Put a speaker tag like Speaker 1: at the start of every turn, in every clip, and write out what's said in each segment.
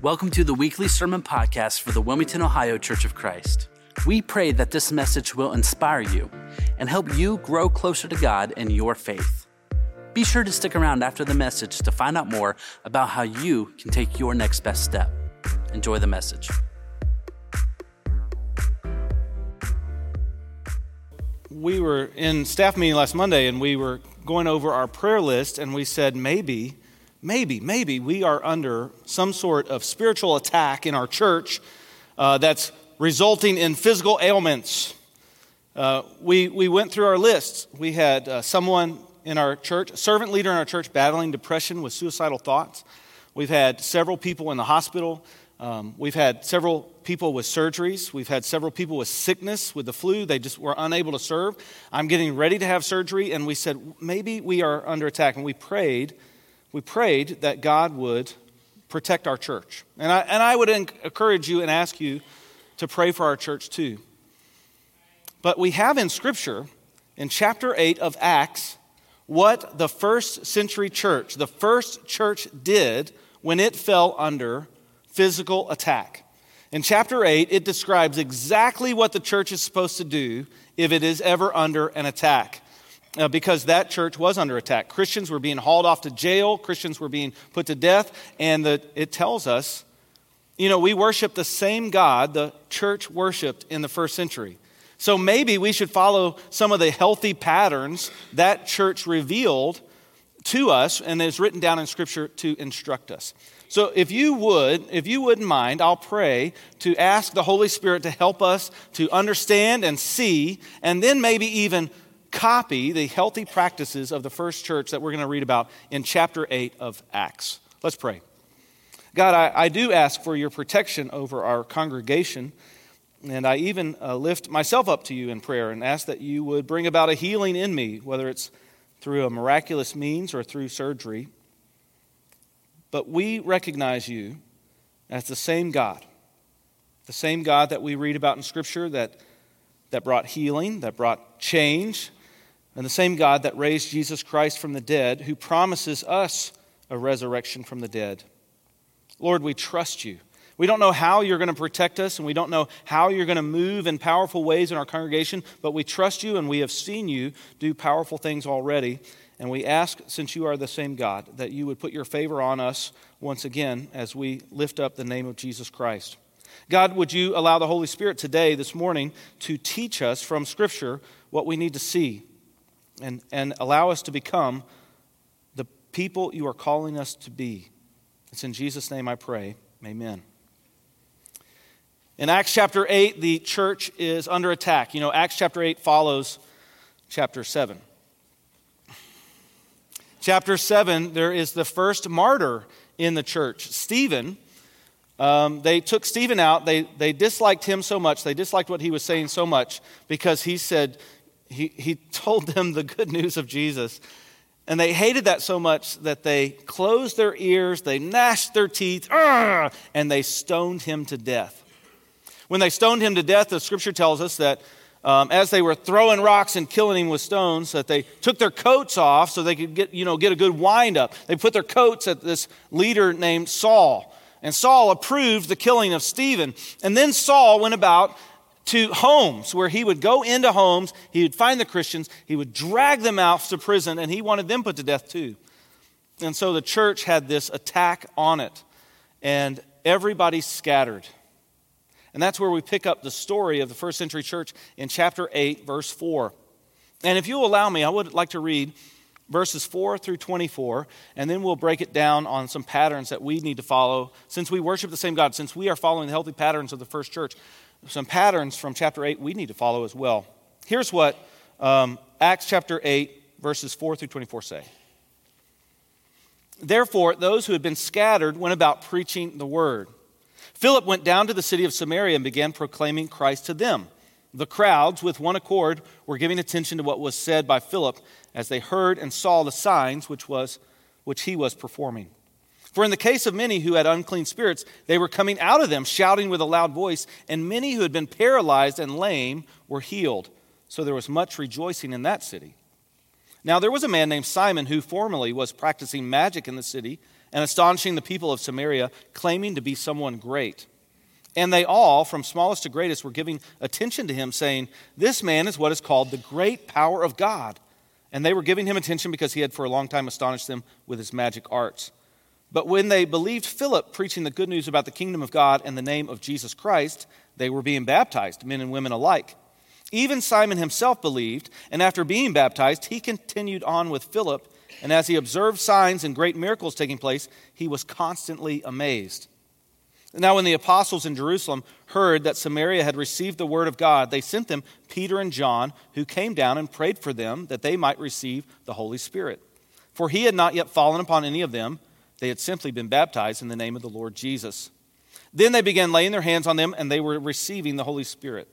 Speaker 1: Welcome to the weekly sermon podcast for the Wilmington, Ohio Church of Christ. We pray that this message will inspire you and help you grow closer to God in your faith. Be sure to stick around after the message to find out more about how you can take your next best step. Enjoy the message.
Speaker 2: We were in staff meeting last Monday and we were going over our prayer list and we said maybe maybe, maybe we are under some sort of spiritual attack in our church uh, that's resulting in physical ailments. Uh, we, we went through our lists. We had uh, someone in our church, a servant leader in our church, battling depression with suicidal thoughts. We've had several people in the hospital. Um, we've had several people with surgeries. We've had several people with sickness, with the flu. They just were unable to serve. I'm getting ready to have surgery, and we said, maybe we are under attack. And we prayed we prayed that God would protect our church. And I, and I would encourage you and ask you to pray for our church too. But we have in Scripture, in chapter 8 of Acts, what the first century church, the first church did when it fell under physical attack. In chapter 8, it describes exactly what the church is supposed to do if it is ever under an attack Uh, because that church was under attack. Christians were being hauled off to jail, Christians were being put to death, and the, it tells us, you know, we worship the same God the church worshiped in the first century. So maybe we should follow some of the healthy patterns that church revealed to us and is written down in Scripture to instruct us. So if you would, if you wouldn't mind, I'll pray to ask the Holy Spirit to help us to understand and see, and then maybe even copy the healthy practices of the first church that we're going to read about in chapter 8 of Acts. Let's pray. God, I, I do ask for your protection over our congregation, and I even uh, lift myself up to you in prayer and ask that you would bring about a healing in me, whether it's through a miraculous means or through surgery. But we recognize you as the same God, the same God that we read about in Scripture that, that brought healing, that brought change, and the same God that raised Jesus Christ from the dead, who promises us a resurrection from the dead. Lord, we trust you. We don't know how you're going to protect us, and we don't know how you're going to move in powerful ways in our congregation, but we trust you, and we have seen you do powerful things already. And we ask, since you are the same God, that you would put your favor on us once again as we lift up the name of Jesus Christ. God, would you allow the Holy Spirit today, this morning, to teach us from Scripture what we need to see and, and allow us to become the people you are calling us to be. It's in Jesus' name I pray. Amen. In Acts chapter 8, the church is under attack. You know, Acts chapter 8 follows chapter 7. Chapter 7, there is the first martyr in the church, Stephen. Um, they took Stephen out. They, they disliked him so much. They disliked what he was saying so much because he said, he, he told them the good news of Jesus. And they hated that so much that they closed their ears, they gnashed their teeth, and they stoned him to death. When they stoned him to death, the scripture tells us that um, as they were throwing rocks and killing him with stones, that they took their coats off so they could get, you know, get a good wind up. They put their coats at this leader named Saul. And Saul approved the killing of Stephen. And then Saul went about to homes where he would go into homes, he would find the Christians, he would drag them out to prison, and he wanted them put to death too. And so the church had this attack on it, and everybody scattered. And that's where we pick up the story of the first century church in chapter 8, verse 4. And if you'll allow me, I would like to read verses 4 through 24, and then we'll break it down on some patterns that we need to follow since we worship the same God, since we are following the healthy patterns of the first church some patterns from chapter 8 we need to follow as well. Here's what um, Acts chapter 8, verses 4 through 24 say. Therefore, those who had been scattered went about preaching the word. Philip went down to the city of Samaria and began proclaiming Christ to them. The crowds, with one accord, were giving attention to what was said by Philip as they heard and saw the signs which, was, which he was performing. For in the case of many who had unclean spirits, they were coming out of them, shouting with a loud voice, and many who had been paralyzed and lame were healed. So there was much rejoicing in that city. Now there was a man named Simon who formerly was practicing magic in the city and astonishing the people of Samaria, claiming to be someone great. And they all, from smallest to greatest, were giving attention to him, saying, This man is what is called the great power of God. And they were giving him attention because he had for a long time astonished them with his magic arts. But when they believed Philip preaching the good news about the kingdom of God and the name of Jesus Christ, they were being baptized, men and women alike. Even Simon himself believed, and after being baptized, he continued on with Philip and as he observed signs and great miracles taking place, he was constantly amazed. Now, when the apostles in Jerusalem heard that Samaria had received the word of God, they sent them Peter and John, who came down and prayed for them that they might receive the Holy Spirit. For he had not yet fallen upon any of them, they had simply been baptized in the name of the Lord Jesus. Then they began laying their hands on them, and they were receiving the Holy Spirit.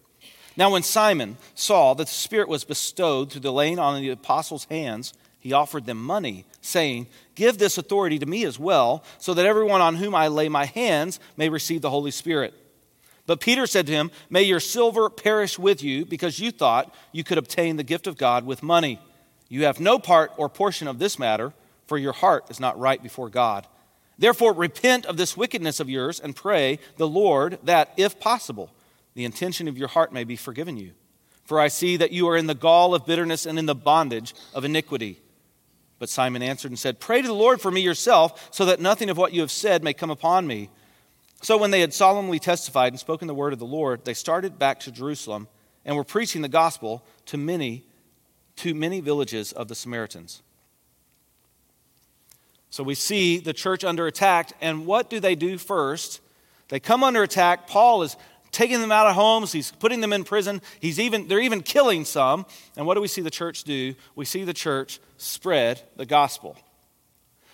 Speaker 2: Now, when Simon saw that the Spirit was bestowed through the laying on the apostles' hands, he offered them money, saying, Give this authority to me as well, so that everyone on whom I lay my hands may receive the Holy Spirit. But Peter said to him, May your silver perish with you, because you thought you could obtain the gift of God with money. You have no part or portion of this matter, for your heart is not right before God. Therefore, repent of this wickedness of yours and pray the Lord that, if possible, the intention of your heart may be forgiven you. For I see that you are in the gall of bitterness and in the bondage of iniquity. But Simon answered and said, Pray to the Lord for me yourself, so that nothing of what you have said may come upon me. So when they had solemnly testified and spoken the word of the Lord, they started back to Jerusalem and were preaching the gospel to many to many villages of the Samaritans. So we see the church under attack, and what do they do first? They come under attack. Paul is taking them out of homes, he's putting them in prison, he's even, they're even killing some. And what do we see the church do? We see the church spread the gospel.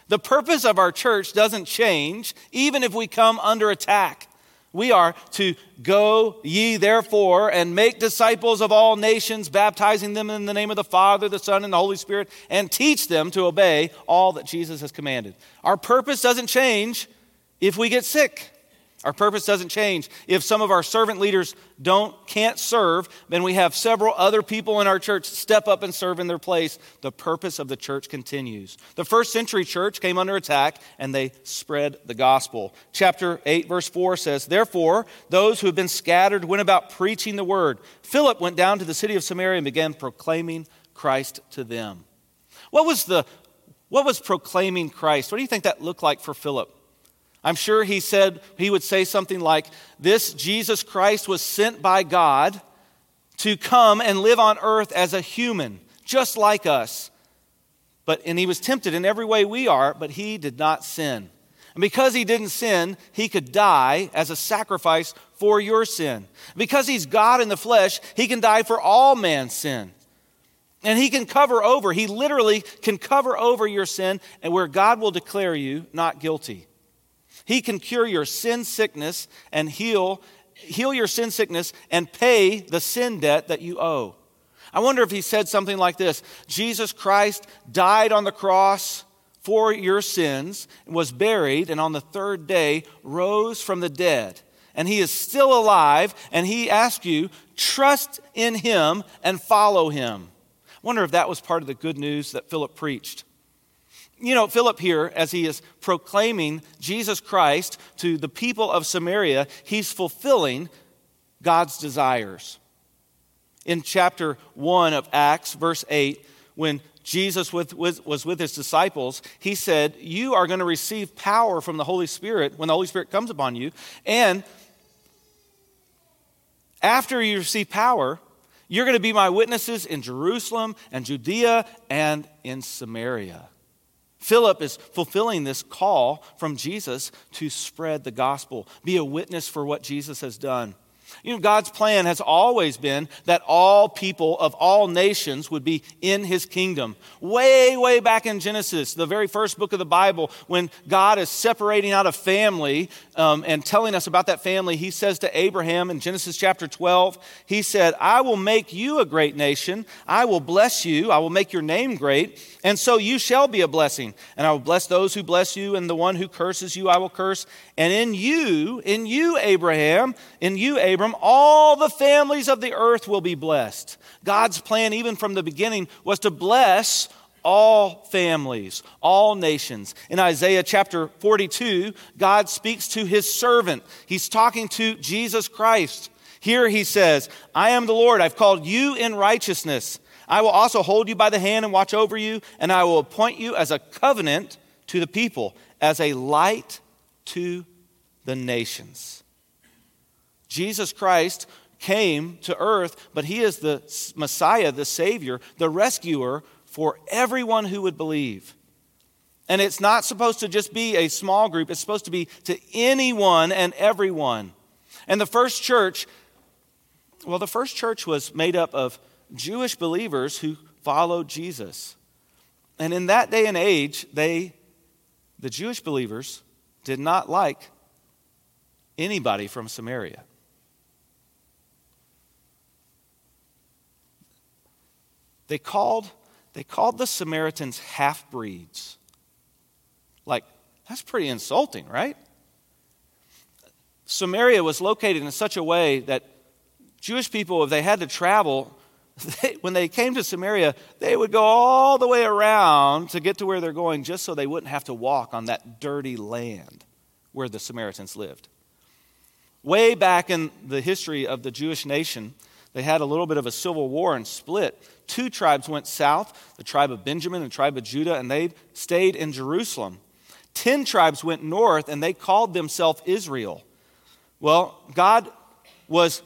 Speaker 2: The purpose of our church doesn't change even if we come under attack. We are to go ye therefore and make disciples of all nations, baptizing them in the name of the Father, the Son, and the Holy Spirit, and teach them to obey all that Jesus has commanded. Our purpose doesn't change if we get sick. Our purpose doesn't change. If some of our servant leaders don't can't serve, then we have several other people in our church step up and serve in their place. The purpose of the church continues. The first century church came under attack and they spread the gospel. Chapter 8 verse 4 says, "Therefore, those who have been scattered went about preaching the word. Philip went down to the city of Samaria and began proclaiming Christ to them." What was the what was proclaiming Christ? What do you think that looked like for Philip? I'm sure he said, he would say something like, This Jesus Christ was sent by God to come and live on earth as a human, just like us. But, and he was tempted in every way we are, but he did not sin. And because he didn't sin, he could die as a sacrifice for your sin. Because he's God in the flesh, he can die for all man's sin. And he can cover over, he literally can cover over your sin, and where God will declare you not guilty. He can cure your sin sickness and heal, heal your sin sickness and pay the sin debt that you owe. I wonder if he said something like this Jesus Christ died on the cross for your sins, was buried, and on the third day rose from the dead. And he is still alive, and he asks you, trust in him and follow him. I wonder if that was part of the good news that Philip preached you know, Philip here, as he is proclaiming Jesus Christ to the people of Samaria, he's fulfilling God's desires. In chapter 1 of Acts, verse 8, when Jesus with, with, was with his disciples, he said, You are going to receive power from the Holy Spirit when the Holy Spirit comes upon you. And after you receive power, you're going to be my witnesses in Jerusalem and Judea and in Samaria. Philip is fulfilling this call from Jesus to spread the gospel, be a witness for what Jesus has done. You know, God's plan has always been that all people of all nations would be in his kingdom. Way, way back in Genesis, the very first book of the Bible, when God is separating out a family um, and telling us about that family, he says to Abraham in Genesis chapter 12, he said, I will make you a great nation. I will bless you. I will make your name great. And so you shall be a blessing. And I will bless those who bless you, and the one who curses you, I will curse. And in you, in you, Abraham, in you, Abram, all the families of the earth will be blessed. God's plan, even from the beginning, was to bless all families, all nations. In Isaiah chapter 42, God speaks to his servant. He's talking to Jesus Christ. Here he says, I am the Lord. I've called you in righteousness. I will also hold you by the hand and watch over you, and I will appoint you as a covenant to the people, as a light to the nations. Jesus Christ came to earth, but he is the Messiah, the Savior, the rescuer for everyone who would believe. And it's not supposed to just be a small group, it's supposed to be to anyone and everyone. And the first church, well, the first church was made up of Jewish believers who followed Jesus. And in that day and age, they, the Jewish believers, did not like anybody from Samaria. They called they called the Samaritans half breeds. Like, that's pretty insulting, right? Samaria was located in such a way that Jewish people, if they had to travel, they, when they came to Samaria, they would go all the way around to get to where they're going just so they wouldn't have to walk on that dirty land where the Samaritans lived. Way back in the history of the Jewish nation, they had a little bit of a civil war and split. Two tribes went south the tribe of Benjamin and the tribe of Judah, and they stayed in Jerusalem. Ten tribes went north, and they called themselves Israel. Well, God was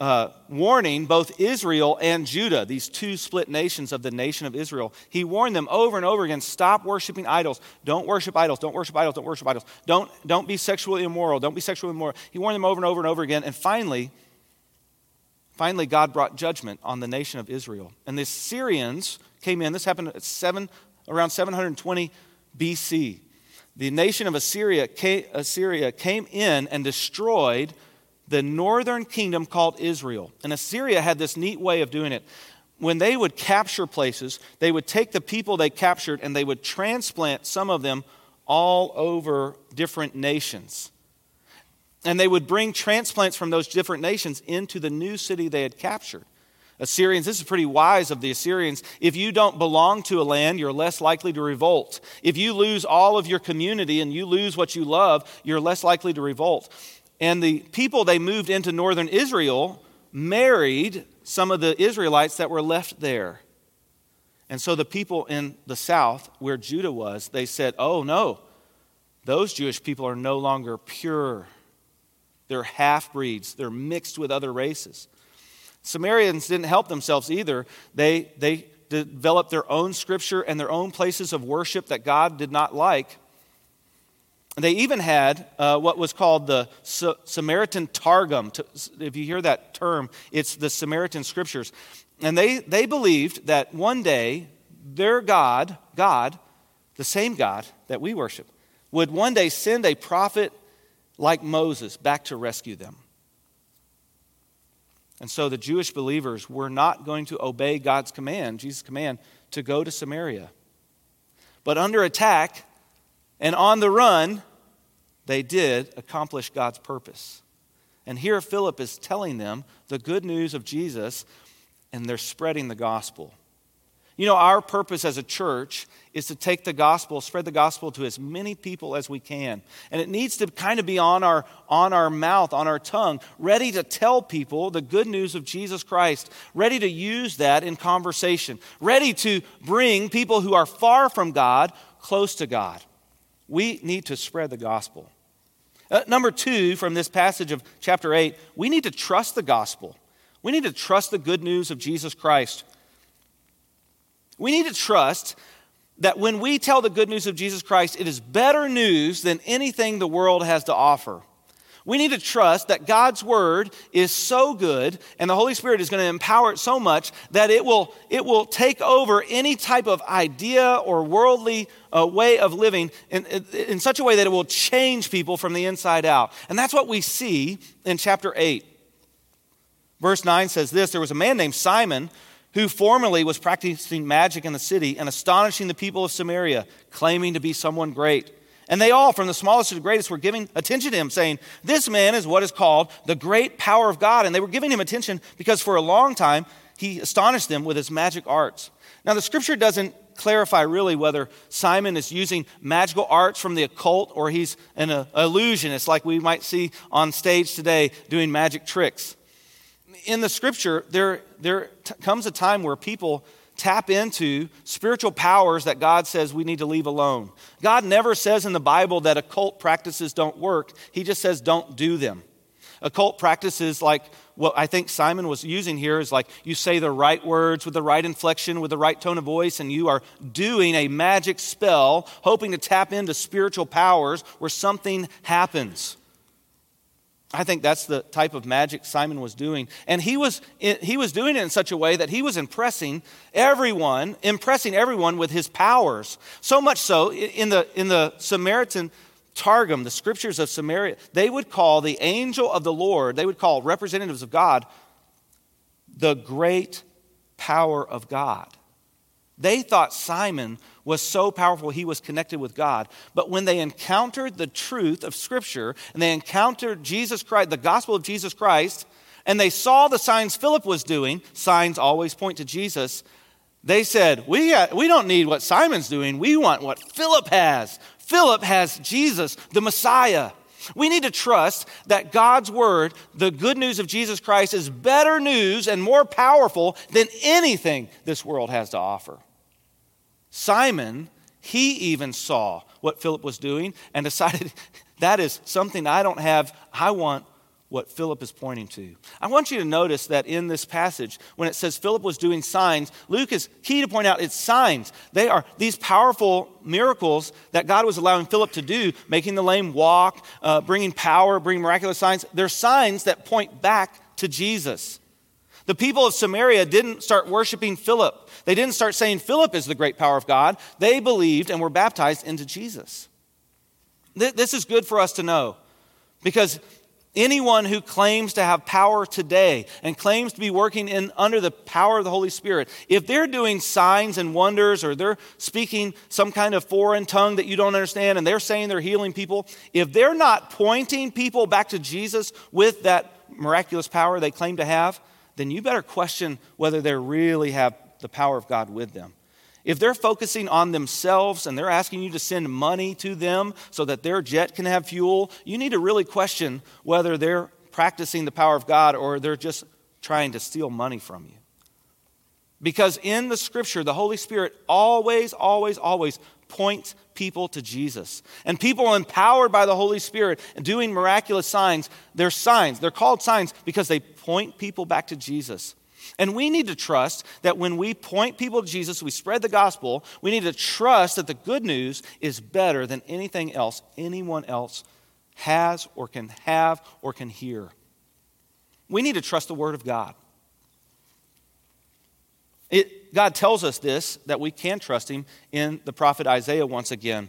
Speaker 2: uh, warning both Israel and Judah, these two split nations of the nation of Israel. He warned them over and over again stop worshiping idols. Don't worship idols. Don't worship idols. Don't worship idols. Don't, don't be sexually immoral. Don't be sexually immoral. He warned them over and over and over again. And finally, Finally, God brought judgment on the nation of Israel. And the Syrians came in. This happened at seven, around 720 BC. The nation of Assyria came, Assyria came in and destroyed the northern kingdom called Israel. And Assyria had this neat way of doing it. When they would capture places, they would take the people they captured and they would transplant some of them all over different nations. And they would bring transplants from those different nations into the new city they had captured. Assyrians, this is pretty wise of the Assyrians. If you don't belong to a land, you're less likely to revolt. If you lose all of your community and you lose what you love, you're less likely to revolt. And the people they moved into northern Israel married some of the Israelites that were left there. And so the people in the south, where Judah was, they said, Oh, no, those Jewish people are no longer pure they're half breeds, they're mixed with other races. Samaritans didn't help themselves either. They, they developed their own scripture and their own places of worship that God did not like. They even had uh, what was called the Samaritan Targum. If you hear that term, it's the Samaritan scriptures. And they, they believed that one day their God, God, the same God that we worship, would one day send a prophet like Moses, back to rescue them. And so the Jewish believers were not going to obey God's command, Jesus' command, to go to Samaria. But under attack and on the run, they did accomplish God's purpose. And here Philip is telling them the good news of Jesus, and they're spreading the gospel. You know, our purpose as a church is to take the gospel, spread the gospel to as many people as we can. And it needs to kind of be on our, on our mouth, on our tongue, ready to tell people the good news of Jesus Christ, ready to use that in conversation, ready to bring people who are far from God close to God. We need to spread the gospel. Uh, number two, from this passage of chapter 8, we need to trust the gospel. We need to trust the good news of Jesus Christ. We need to trust that when we tell the good news of Jesus Christ, it is better news than anything the world has to offer. We need to trust that God's word is so good and the Holy Spirit is going to empower it so much that it will, it will take over any type of idea or worldly uh, way of living in, in such a way that it will change people from the inside out. And that's what we see in chapter 8. Verse 9 says this There was a man named Simon who formerly was practicing magic in the city and astonishing the people of Samaria, claiming to be someone great. And they all, from the smallest to the greatest, were giving attention to him, saying, This man is what is called the great power of God. And they were giving him attention because for a long time he astonished them with his magic arts. Now, the scripture doesn't clarify really whether Simon is using magical arts from the occult or he's an illusionist, like we might see on stage today doing magic tricks. In the scripture, there, there t- comes a time where people tap into spiritual powers that God says we need to leave alone. God never says in the Bible that occult practices don't work, He just says don't do them. Occult practices like what I think Simon was using here is like you say the right words with the right inflection, with the right tone of voice, and you are doing a magic spell, hoping to tap into spiritual powers where something happens. I think that's the type of magic Simon was doing. And he was, he was doing it in such a way that he was impressing everyone, impressing everyone with his powers. So much so, in the, in the Samaritan Targum, the scriptures of Samaria, they would call the angel of the Lord, they would call representatives of God, the great power of God. They thought Simon was so powerful he was connected with God. But when they encountered the truth of Scripture and they encountered Jesus Christ, the gospel of Jesus Christ, and they saw the signs Philip was doing, signs always point to Jesus, they said, we, we don't need what Simon's doing, we want what Philip has. Philip has Jesus, the Messiah. We need to trust that God's word, the good news of Jesus Christ, is better news and more powerful than anything this world has to offer. Simon, he even saw what Philip was doing and decided that is something I don't have. I want what Philip is pointing to. I want you to notice that in this passage, when it says Philip was doing signs, Luke is key to point out it's signs. They are these powerful miracles that God was allowing Philip to do, making the lame walk, uh, bringing power, bringing miraculous signs. They're signs that point back to Jesus. The people of Samaria didn't start worshiping Philip. They didn't start saying Philip is the great power of God. They believed and were baptized into Jesus. This is good for us to know because Anyone who claims to have power today and claims to be working in, under the power of the Holy Spirit, if they're doing signs and wonders or they're speaking some kind of foreign tongue that you don't understand and they're saying they're healing people, if they're not pointing people back to Jesus with that miraculous power they claim to have, then you better question whether they really have the power of God with them. If they're focusing on themselves and they're asking you to send money to them so that their jet can have fuel, you need to really question whether they're practicing the power of God or they're just trying to steal money from you. Because in the scripture, the Holy Spirit always, always, always points people to Jesus. And people empowered by the Holy Spirit and doing miraculous signs, they're signs. They're called signs because they point people back to Jesus. And we need to trust that when we point people to Jesus, we spread the gospel, we need to trust that the good news is better than anything else anyone else has or can have or can hear. We need to trust the word of God. It, God tells us this, that we can trust him in the prophet Isaiah once again.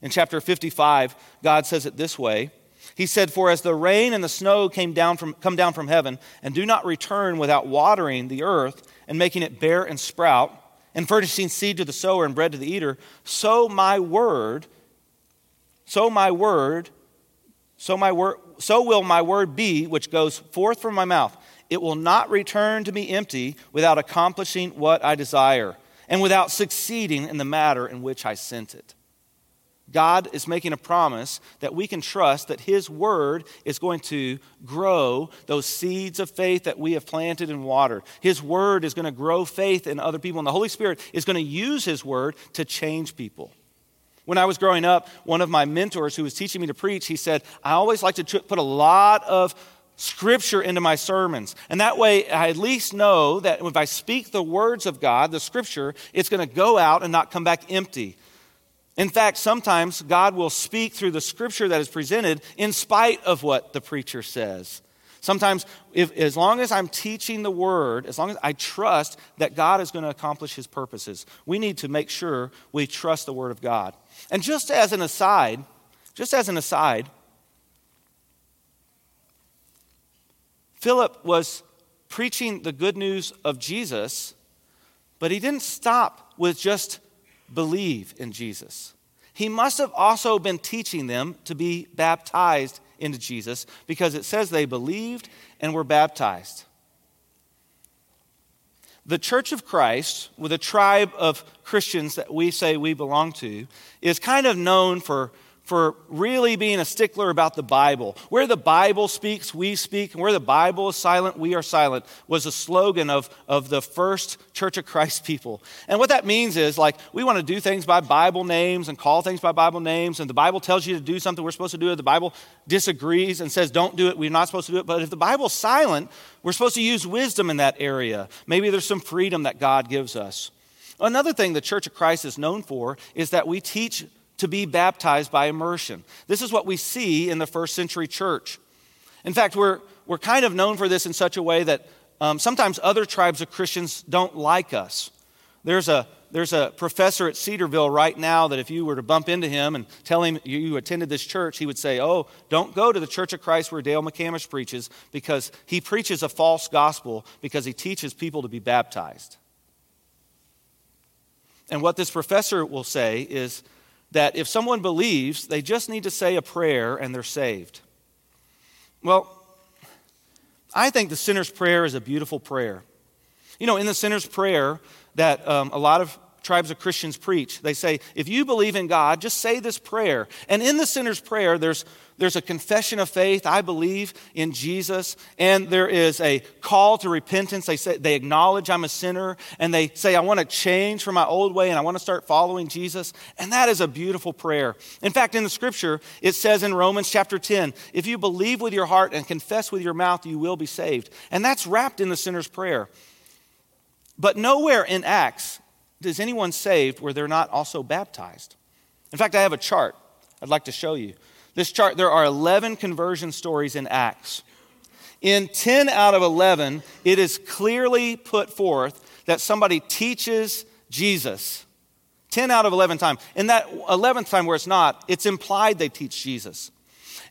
Speaker 2: In chapter 55, God says it this way he said, For as the rain and the snow came down from, come down from heaven and do not return without watering the earth and making it bear and sprout, and furnishing seed to the sower and bread to the eater, so my word, so my word, so my word, so will my word be which goes forth from my mouth. It will not return to me empty without accomplishing what I desire and without succeeding in the matter in which I sent it. God is making a promise that we can trust that His Word is going to grow those seeds of faith that we have planted and watered. His Word is going to grow faith in other people, and the Holy Spirit is going to use His Word to change people. When I was growing up, one of my mentors who was teaching me to preach, he said, I always like to put a lot of scripture into my sermons. And that way, I at least know that if I speak the words of God, the scripture, it's going to go out and not come back empty. In fact, sometimes God will speak through the scripture that is presented in spite of what the preacher says. Sometimes, if, as long as I'm teaching the word, as long as I trust that God is going to accomplish his purposes, we need to make sure we trust the word of God. And just as an aside, just as an aside, Philip was preaching the good news of Jesus, but he didn't stop with just believe in Jesus. He must have also been teaching them to be baptized into Jesus because it says they believed and were baptized. the Church of Christ, with a tribe of Christians that we say we belong to, is kind of known for for really being a stickler about the Bible. Where the Bible speaks, we speak, and where the Bible is silent, we are silent, was a slogan of, of the first Church of Christ people. And what that means is like, we want to do things by Bible names and call things by Bible names, and the Bible tells you to do something, we're supposed to do it. The Bible disagrees and says, don't do it, we're not supposed to do it. But if the Bible's silent, we're supposed to use wisdom in that area. Maybe there's some freedom that God gives us. Another thing the Church of Christ is known for is that we teach to be baptized by immersion. This is what we see in the first century church. In fact, we're, we're kind of known for this in such a way that um, sometimes other tribes of Christians don't like us. There's a, there's a professor at Cedarville right now that if you were to bump into him and tell him you attended this church, he would say, Oh, don't go to the Church of Christ where Dale McCamish preaches because he preaches a false gospel because he teaches people to be baptized. And what this professor will say is that if someone believes, they just need to say a prayer and they're saved. Well, I think the sinner's prayer is a beautiful prayer. You know, in the sinner's prayer that um, a lot of tribes of Christians preach, they say, if you believe in God, just say this prayer. And in the sinner's prayer, there's there's a confession of faith. I believe in Jesus. And there is a call to repentance. They say they acknowledge I'm a sinner and they say, I want to change from my old way and I want to start following Jesus. And that is a beautiful prayer. In fact, in the scripture, it says in Romans chapter 10, if you believe with your heart and confess with your mouth, you will be saved. And that's wrapped in the sinner's prayer. But nowhere in Acts is anyone saved where they're not also baptized. In fact, I have a chart I'd like to show you. This chart, there are 11 conversion stories in Acts. In 10 out of 11, it is clearly put forth that somebody teaches Jesus. 10 out of 11 times. In that 11th time where it's not, it's implied they teach Jesus.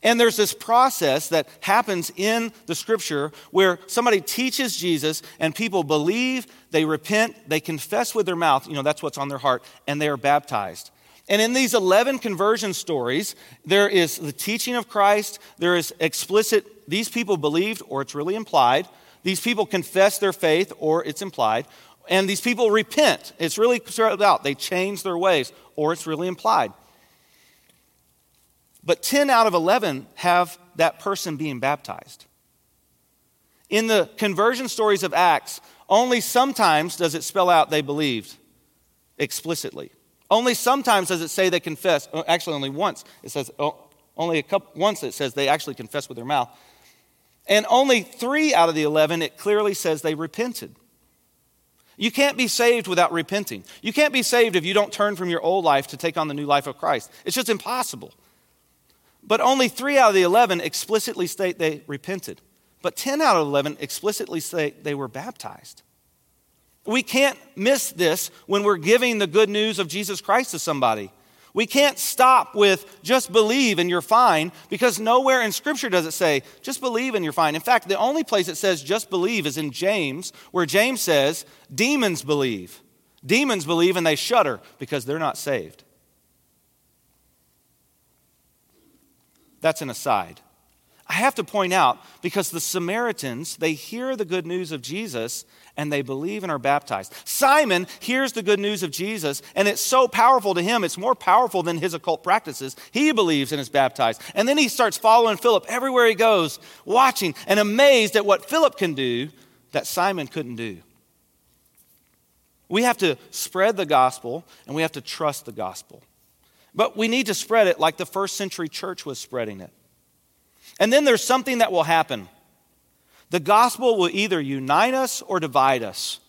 Speaker 2: And there's this process that happens in the scripture where somebody teaches Jesus and people believe, they repent, they confess with their mouth, you know, that's what's on their heart, and they are baptized. And in these 11 conversion stories, there is the teaching of Christ, there is explicit, these people believed, or it's really implied. These people confess their faith, or it's implied. And these people repent. It's really out. They change their ways, or it's really implied. But 10 out of 11 have that person being baptized. In the conversion stories of Acts, only sometimes does it spell out they believed explicitly. Only sometimes does it say they confess. Oh, actually, only once. It says only a couple. Once it says they actually confess with their mouth, and only three out of the eleven it clearly says they repented. You can't be saved without repenting. You can't be saved if you don't turn from your old life to take on the new life of Christ. It's just impossible. But only three out of the 11 explicitly state they repented. But 10 out of 11 explicitly say they were baptized. We can't miss this when we're giving the good news of Jesus Christ to somebody. We can't stop with just believe and you're fine because nowhere in Scripture does it say just believe and you're fine. In fact, the only place it says just believe is in James, where James says demons believe. Demons believe and they shudder because they're not saved. That's an aside. I have to point out because the Samaritans, they hear the good news of Jesus and they believe and are baptized. Simon hears the good news of Jesus and it's so powerful to him, it's more powerful than his occult practices. He believes and is baptized. And then he starts following Philip everywhere he goes, watching and amazed at what Philip can do that Simon couldn't do. We have to spread the gospel and we have to trust the gospel. But we need to spread it like the first century church was spreading it. And then there's something that will happen. The gospel will either unite us or divide us.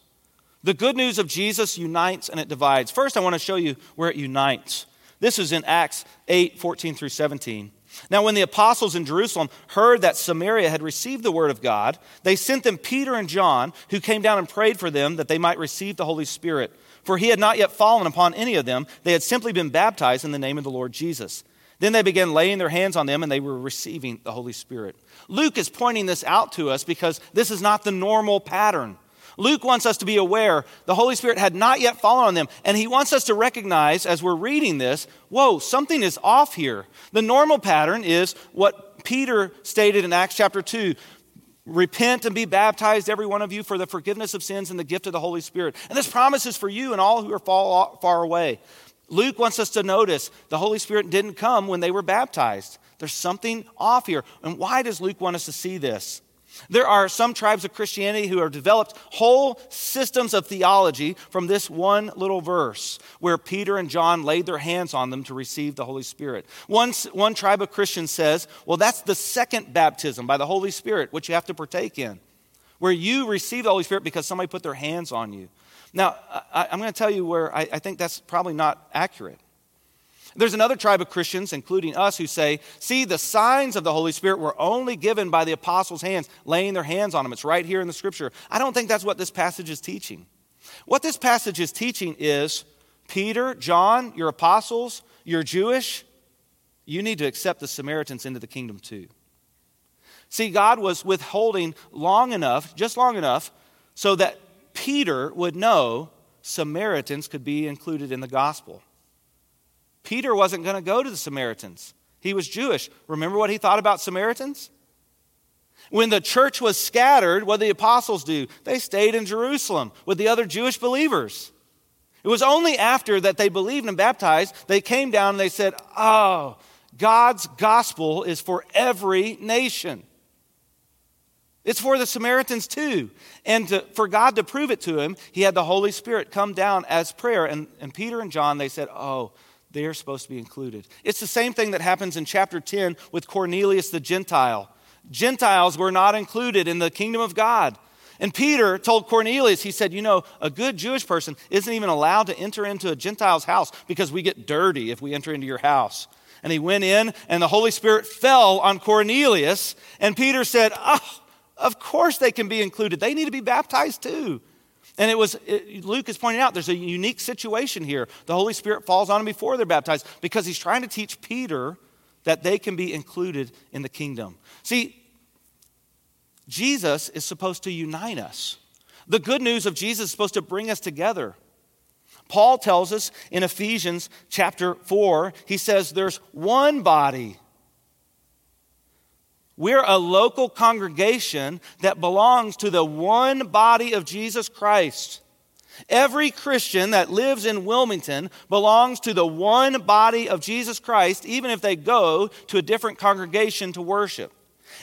Speaker 2: The good news of Jesus unites and it divides. First, I want to show you where it unites. This is in Acts 8 14 through 17. Now, when the apostles in Jerusalem heard that Samaria had received the word of God, they sent them Peter and John, who came down and prayed for them that they might receive the Holy Spirit. For he had not yet fallen upon any of them, they had simply been baptized in the name of the Lord Jesus. Then they began laying their hands on them and they were receiving the Holy Spirit. Luke is pointing this out to us because this is not the normal pattern. Luke wants us to be aware the Holy Spirit had not yet fallen on them, and he wants us to recognize as we're reading this whoa, something is off here. The normal pattern is what Peter stated in Acts chapter 2 Repent and be baptized, every one of you, for the forgiveness of sins and the gift of the Holy Spirit. And this promise is for you and all who are far, away. Luke wants us to notice the Holy Spirit didn't come when they were baptized. There's something off here. And why does Luke want us to see this? There are some tribes of Christianity who have developed whole systems of theology from this one little verse where Peter and John laid their hands on them to receive the Holy Spirit. One, one tribe of Christians says, well, that's the second baptism by the Holy Spirit, which you have to partake in, where you receive the Holy Spirit because somebody put their hands on you. Now, I, am going to tell you where I, I think that's probably not accurate. There's another tribe of Christians, including us, who say, see, the signs of the Holy Spirit were only given by the apostles' hands, laying their hands on them. It's right here in the scripture. I don't think that's what this passage is teaching. What this passage is teaching is Peter, John, you're apostles, you're Jewish, you need to accept the Samaritans into the kingdom too. See, God was withholding long enough, just long enough, so that Peter would know Samaritans could be included in the gospel. Peter wasn't going to go to the Samaritans. He was Jewish. Remember what he thought about Samaritans? When the church was scattered, what did the apostles do? They stayed in Jerusalem with the other Jewish believers. It was only after that they believed and baptized, they came down and they said, Oh, God's gospel is for every nation. It's for the Samaritans too. And to, for God to prove it to him, he had the Holy Spirit come down as prayer. And, and Peter and John, they said, Oh, they are supposed to be included. It's the same thing that happens in chapter 10 with Cornelius the Gentile. Gentiles were not included in the kingdom of God. And Peter told Cornelius, he said, You know, a good Jewish person isn't even allowed to enter into a Gentile's house because we get dirty if we enter into your house. And he went in, and the Holy Spirit fell on Cornelius. And Peter said, Oh, of course they can be included. They need to be baptized too. And it was, it, Luke is pointing out, there's a unique situation here. The Holy Spirit falls on them before they're baptized because he's trying to teach Peter that they can be included in the kingdom. See, Jesus is supposed to unite us. The good news of Jesus is supposed to bring us together. Paul tells us in Ephesians chapter 4, he says there's one body we're a local congregation that belongs to the one body of Jesus Christ. Every Christian that lives in Wilmington belongs to the one body of Jesus Christ, even if they go to a different congregation to worship.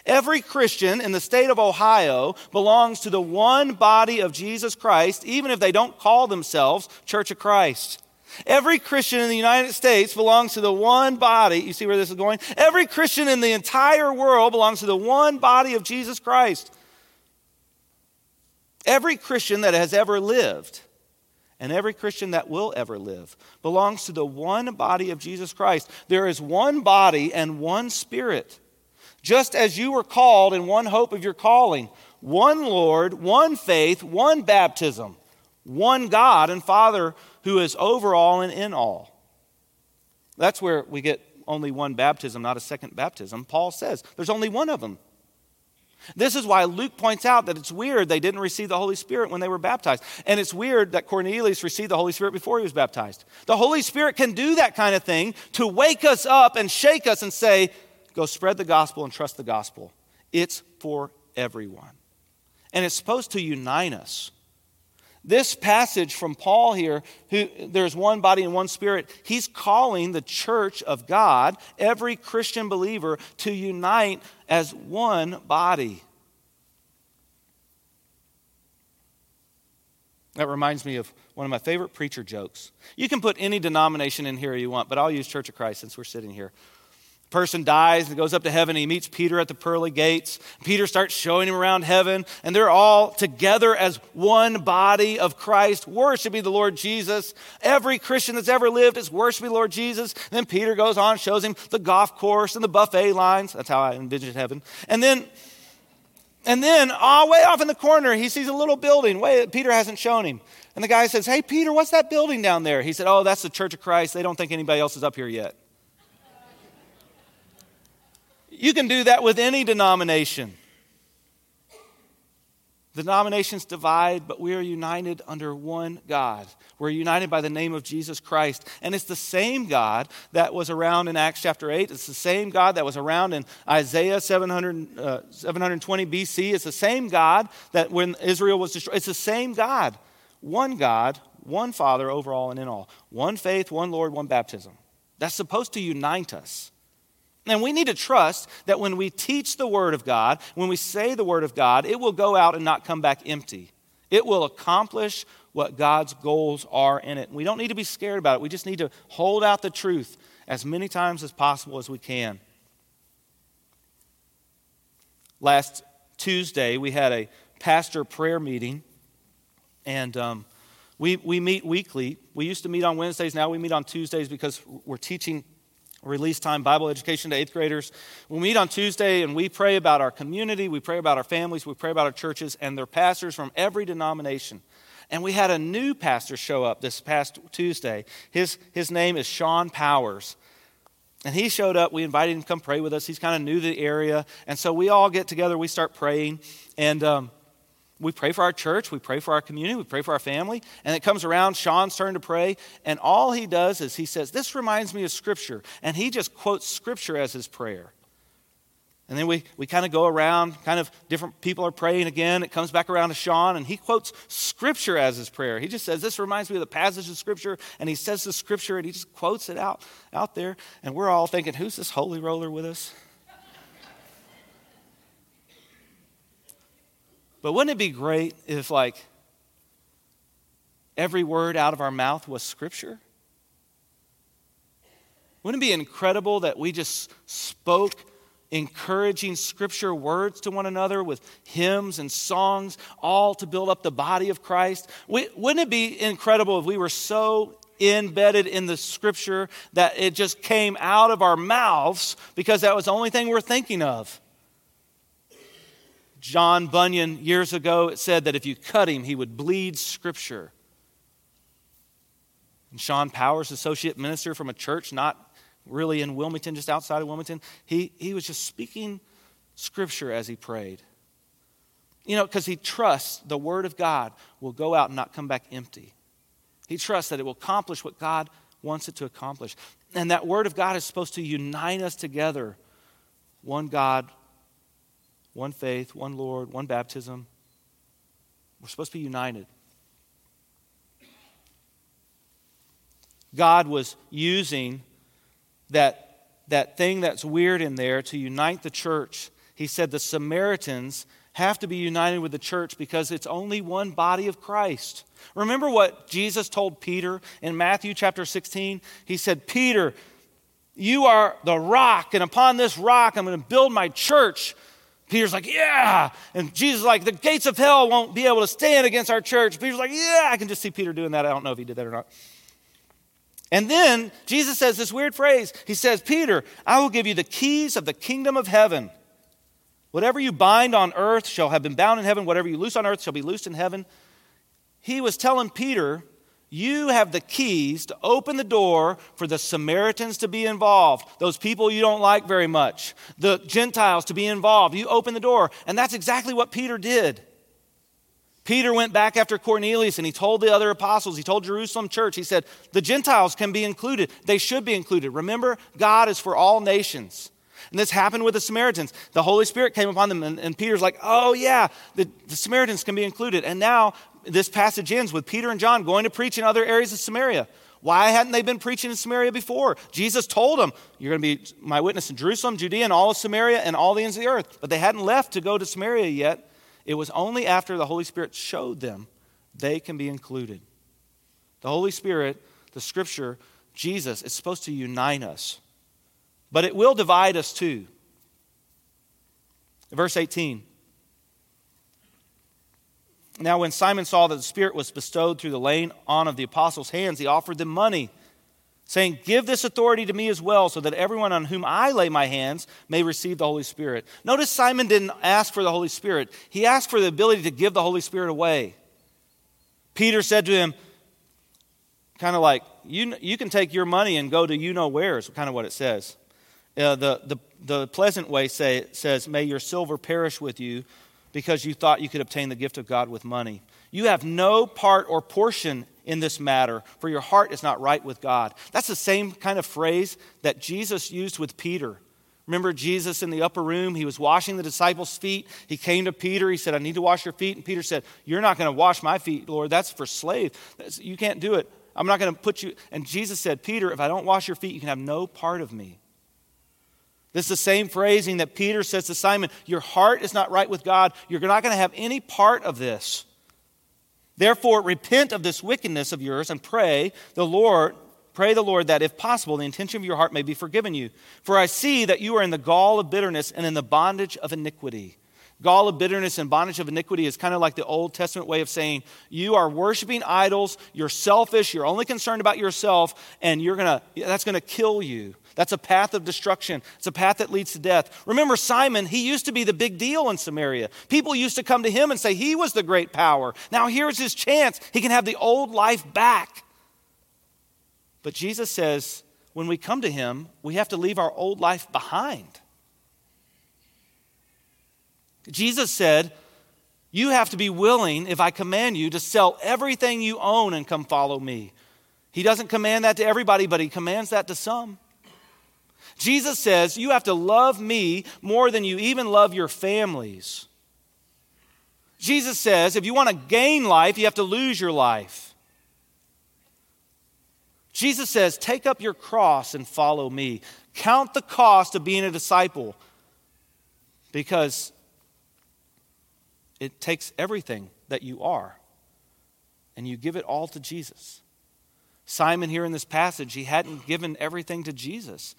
Speaker 2: Every Christian in the state of Ohio belongs to the one body of Jesus Christ, even if they don't call themselves Church of Christ. Every Christian in the United States belongs to the one body. You see where this is going? Every Christian in the entire world belongs to the one body of Jesus Christ. Every Christian that has ever lived and every Christian that will ever live belongs to the one body of Jesus Christ. There is one body and one spirit. Just as you were called in one hope of your calling, one Lord, one faith, one baptism, one God and Father who is over all and in all. That's where we get only one baptism, not a second baptism. Paul says there's only one of them. This is why Luke points out that it's weird they didn't receive the Holy Spirit when they were baptized. And it's weird that Cornelius received the Holy Spirit before he was baptized. The Holy Spirit can do that kind of thing to wake us up and shake us and say, go spread the gospel and trust the gospel. It's for everyone. And it's supposed to unite us. This passage from Paul here, who there's one body and one spirit, he's calling the church of God, every Christian believer, to unite as one body. That reminds me of one of my favorite preacher jokes. You can put any denomination in here you want, but I'll use Church of Christ since we're sitting here person dies and goes up to heaven. He meets Peter at the pearly gates. Peter starts showing him around heaven, and they're all together as one body of Christ, worshiping the Lord Jesus. Every Christian that's ever lived is worshiping the Lord Jesus. And then Peter goes on, shows him the golf course and the buffet lines. That's how I envisioned heaven. And then and then, oh, way off in the corner, he sees a little building. Way, Peter hasn't shown him. And the guy says, Hey, Peter, what's that building down there? He said, Oh, that's the Church of Christ. They don't think anybody else is up here yet. You can do that with any denomination. Denominations divide, but we are united under one God. We're united by the name of Jesus Christ. And it's the same God that was around in Acts chapter 8. It's the same God that was around in Isaiah 700, uh, 720 BC. It's the same God that when Israel was destroyed, it's the same God. One God, one Father over all and in all. One faith, one Lord, one baptism. That's supposed to unite us. And we need to trust that when we teach the Word of God, when we say the Word of God, it will go out and not come back empty. It will accomplish what God's goals are in it. We don't need to be scared about it. We just need to hold out the truth as many times as possible as we can. Last Tuesday, we had a pastor prayer meeting, and um, we, we meet weekly. We used to meet on Wednesdays, now we meet on Tuesdays because we're teaching release time Bible education to eighth graders. We meet on Tuesday and we pray about our community, we pray about our families, we pray about our churches, and they're pastors from every denomination. And we had a new pastor show up this past Tuesday. His, his name is Sean Powers. And he showed up. We invited him to come pray with us. He's kind of new to the area. And so we all get together, we start praying. And um, we pray for our church, we pray for our community, we pray for our family, and it comes around Sean's turn to pray, and all he does is he says, This reminds me of Scripture. And he just quotes Scripture as his prayer. And then we, we kind of go around, kind of different people are praying again. It comes back around to Sean, and he quotes Scripture as his prayer. He just says, This reminds me of the passage of Scripture, and he says the Scripture, and he just quotes it out, out there. And we're all thinking, Who's this holy roller with us? But wouldn't it be great if, like, every word out of our mouth was scripture? Wouldn't it be incredible that we just spoke encouraging scripture words to one another with hymns and songs, all to build up the body of Christ? Wouldn't it be incredible if we were so embedded in the scripture that it just came out of our mouths because that was the only thing we're thinking of? John Bunyan, years ago, it said that if you cut him, he would bleed scripture. And Sean Powers, associate minister from a church not really in Wilmington, just outside of Wilmington, he, he was just speaking scripture as he prayed. You know, because he trusts the word of God will go out and not come back empty. He trusts that it will accomplish what God wants it to accomplish. And that word of God is supposed to unite us together. One God, one faith, one Lord, one baptism. We're supposed to be united. God was using that, that thing that's weird in there to unite the church. He said the Samaritans have to be united with the church because it's only one body of Christ. Remember what Jesus told Peter in Matthew chapter 16? He said, Peter, you are the rock, and upon this rock I'm going to build my church. Peter's like, yeah. And Jesus is like, the gates of hell won't be able to stand against our church. Peter's like, yeah. I can just see Peter doing that. I don't know if he did that or not. And then Jesus says this weird phrase. He says, Peter, I will give you the keys of the kingdom of heaven. Whatever you bind on earth shall have been bound in heaven. Whatever you loose on earth shall be loosed in heaven. He was telling Peter, you have the keys to open the door for the Samaritans to be involved, those people you don't like very much, the Gentiles to be involved. You open the door. And that's exactly what Peter did. Peter went back after Cornelius and he told the other apostles, he told Jerusalem church, he said, the Gentiles can be included. They should be included. Remember, God is for all nations. And this happened with the Samaritans. The Holy Spirit came upon them, and, and Peter's like, oh, yeah, the, the Samaritans can be included. And now this passage ends with Peter and John going to preach in other areas of Samaria. Why hadn't they been preaching in Samaria before? Jesus told them, You're going to be my witness in Jerusalem, Judea, and all of Samaria, and all the ends of the earth. But they hadn't left to go to Samaria yet. It was only after the Holy Spirit showed them they can be included. The Holy Spirit, the Scripture, Jesus, is supposed to unite us, but it will divide us too. Verse 18. Now, when Simon saw that the Spirit was bestowed through the laying on of the apostles' hands, he offered them money, saying, Give this authority to me as well, so that everyone on whom I lay my hands may receive the Holy Spirit. Notice Simon didn't ask for the Holy Spirit, he asked for the ability to give the Holy Spirit away. Peter said to him, kind of like, you, you can take your money and go to you know where, is kind of what it says. Uh, the, the, the pleasant way say, says, May your silver perish with you because you thought you could obtain the gift of God with money. You have no part or portion in this matter, for your heart is not right with God. That's the same kind of phrase that Jesus used with Peter. Remember Jesus in the upper room? He was washing the disciples' feet. He came to Peter. He said, I need to wash your feet. And Peter said, You're not going to wash my feet, Lord. That's for slaves. You can't do it. I'm not going to put you. And Jesus said, Peter, if I don't wash your feet, you can have no part of me. This is the same phrasing that Peter says to Simon Your heart is not right with God. You're not going to have any part of this. Therefore, repent of this wickedness of yours and pray the Lord. Pray the Lord that, if possible, the intention of your heart may be forgiven you. For I see that you are in the gall of bitterness and in the bondage of iniquity. Gall of bitterness and bondage of iniquity is kind of like the Old Testament way of saying you are worshiping idols, you're selfish, you're only concerned about yourself, and you're gonna, that's going to kill you. That's a path of destruction. It's a path that leads to death. Remember, Simon, he used to be the big deal in Samaria. People used to come to him and say he was the great power. Now here's his chance. He can have the old life back. But Jesus says when we come to him, we have to leave our old life behind. Jesus said, You have to be willing, if I command you, to sell everything you own and come follow me. He doesn't command that to everybody, but he commands that to some. Jesus says, You have to love me more than you even love your families. Jesus says, If you want to gain life, you have to lose your life. Jesus says, Take up your cross and follow me. Count the cost of being a disciple because it takes everything that you are and you give it all to Jesus. Simon, here in this passage, he hadn't given everything to Jesus.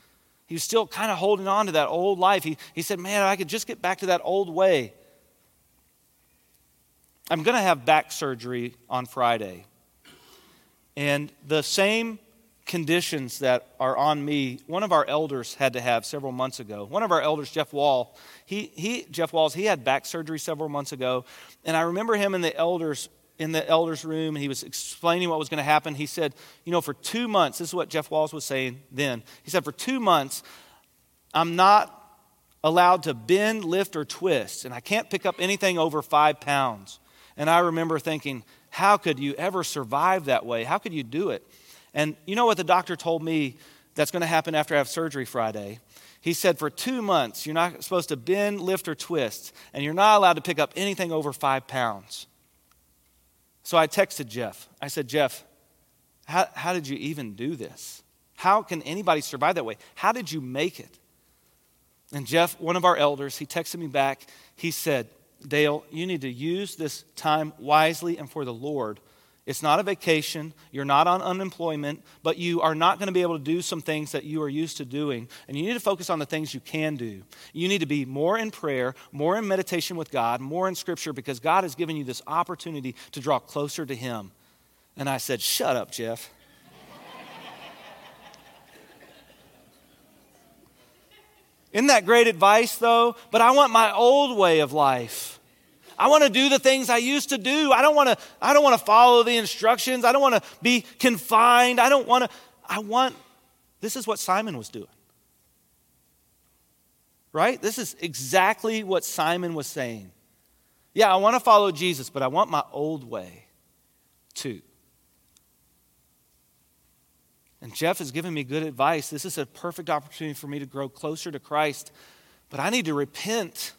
Speaker 2: He was still kind of holding on to that old life. He, he said, Man, I could just get back to that old way. I'm going to have back surgery on Friday. And the same conditions that are on me, one of our elders had to have several months ago. One of our elders, Jeff Wall, he, he Jeff Walls, he had back surgery several months ago. And I remember him in the elders in the elders room and he was explaining what was going to happen. He said, You know, for two months, this is what Jeff Walls was saying then. He said, For two months, I'm not allowed to bend, lift, or twist, and I can't pick up anything over five pounds. And I remember thinking, How could you ever survive that way? How could you do it? And you know what the doctor told me that's going to happen after I have surgery Friday? He said, For two months, you're not supposed to bend, lift, or twist, and you're not allowed to pick up anything over five pounds. So I texted Jeff. I said, Jeff, how, how did you even do this? How can anybody survive that way? How did you make it? And Jeff, one of our elders, he texted me back. He said, Dale, you need to use this time wisely and for the Lord it's not a vacation. You're not on unemployment, but you are not going to be able to do some things that you are used to doing. And you need to focus on the things you can do. You need to be more in prayer, more in meditation with God, more in Scripture, because God has given you this opportunity to draw closer to Him. And I said, Shut up, Jeff. Isn't that great advice, though? But I want my old way of life. I want to do the things I used to do. I don't want to I don't want to follow the instructions. I don't want to be confined. I don't want to I want this is what Simon was doing. Right? This is exactly what Simon was saying. Yeah, I want to follow Jesus, but I want my old way too. And Jeff has given me good advice. This is a perfect opportunity for me to grow closer to Christ, but I need to repent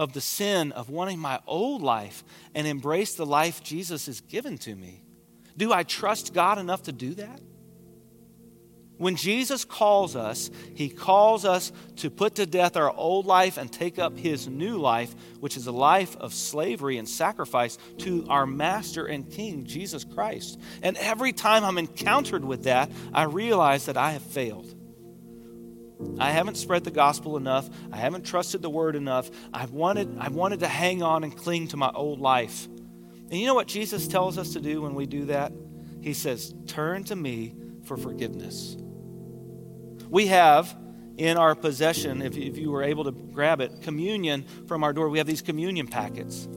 Speaker 2: of the sin of wanting my old life and embrace the life Jesus has given to me? Do I trust God enough to do that? When Jesus calls us, he calls us to put to death our old life and take up his new life, which is a life of slavery and sacrifice to our master and king, Jesus Christ. And every time I'm encountered with that, I realize that I have failed. I haven't spread the gospel enough. I haven't trusted the word enough. I've wanted, I've wanted to hang on and cling to my old life. And you know what Jesus tells us to do when we do that? He says, Turn to me for forgiveness. We have in our possession, if, if you were able to grab it, communion from our door. We have these communion packets.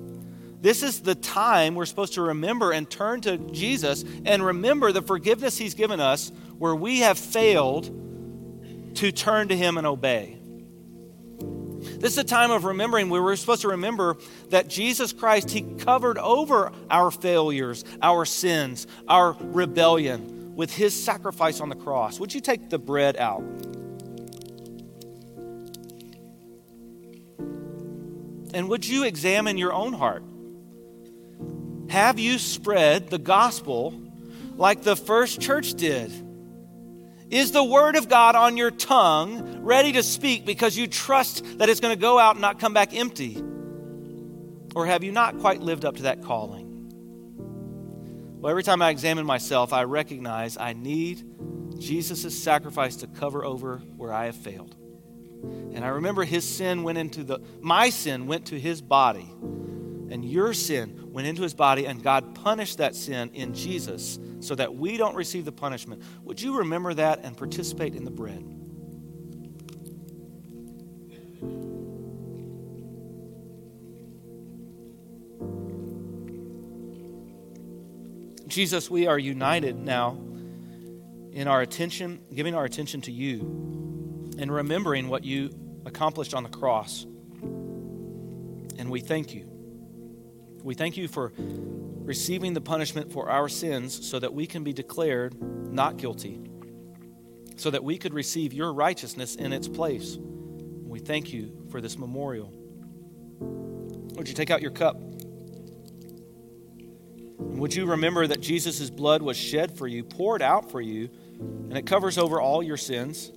Speaker 2: This is the time we're supposed to remember and turn to Jesus and remember the forgiveness He's given us where we have failed to turn to Him and obey. This is a time of remembering where we're supposed to remember that Jesus Christ, He covered over our failures, our sins, our rebellion with His sacrifice on the cross. Would you take the bread out? And would you examine your own heart? Have you spread the gospel like the first church did? Is the word of God on your tongue ready to speak because you trust that it's going to go out and not come back empty? Or have you not quite lived up to that calling? Well, every time I examine myself, I recognize I need Jesus' sacrifice to cover over where I have failed. And I remember his sin went into the, my sin went to his body, and your sin went into his body, and God punished that sin in Jesus so that we don't receive the punishment. Would you remember that and participate in the bread? Jesus, we are united now in our attention, giving our attention to you and remembering what you accomplished on the cross. And we thank you. We thank you for receiving the punishment for our sins so that we can be declared not guilty, so that we could receive your righteousness in its place. We thank you for this memorial. Would you take out your cup? would you remember that Jesus' blood was shed for you, poured out for you, and it covers over all your sins?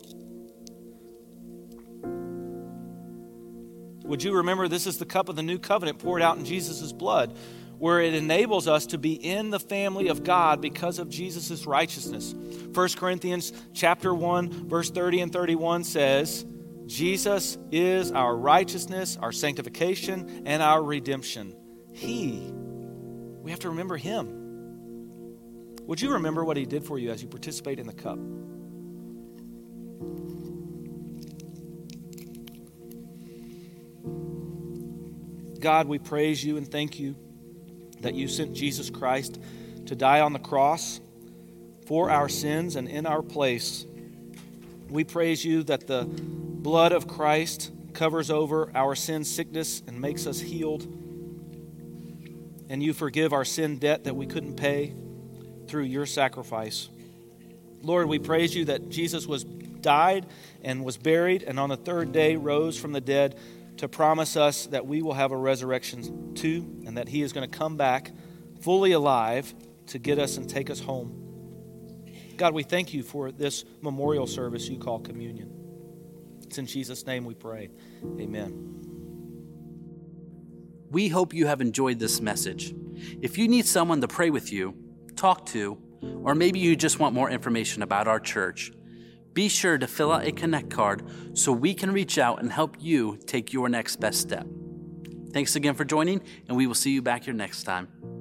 Speaker 2: Would you remember this is the cup of the new covenant poured out in Jesus' blood? where it enables us to be in the family of God because of Jesus' righteousness. 1 Corinthians chapter 1 verse 30 and 31 says, Jesus is our righteousness, our sanctification, and our redemption. He, we have to remember Him. Would you remember what He did for you as you participate in the cup? God, we praise you and thank you that you sent Jesus Christ to die on the cross for our sins and in our place. We praise you that the blood of Christ covers over our sin sickness and makes us healed. And you forgive our sin debt that we couldn't pay through your sacrifice. Lord, we praise you that Jesus was died and was buried and on the third day rose from the dead to promise us that we will have a resurrection too, and that He is going to come back fully alive to get us and take us home. God, we thank you for this memorial service you call communion. It's in Jesus' name we pray. Amen.
Speaker 1: We hope you have enjoyed this message. If you need someone to pray with you, talk to, or maybe you just want more information about our church, be sure to fill out a Connect card so we can reach out and help you take your next best step. Thanks again for joining, and we will see you back here next time.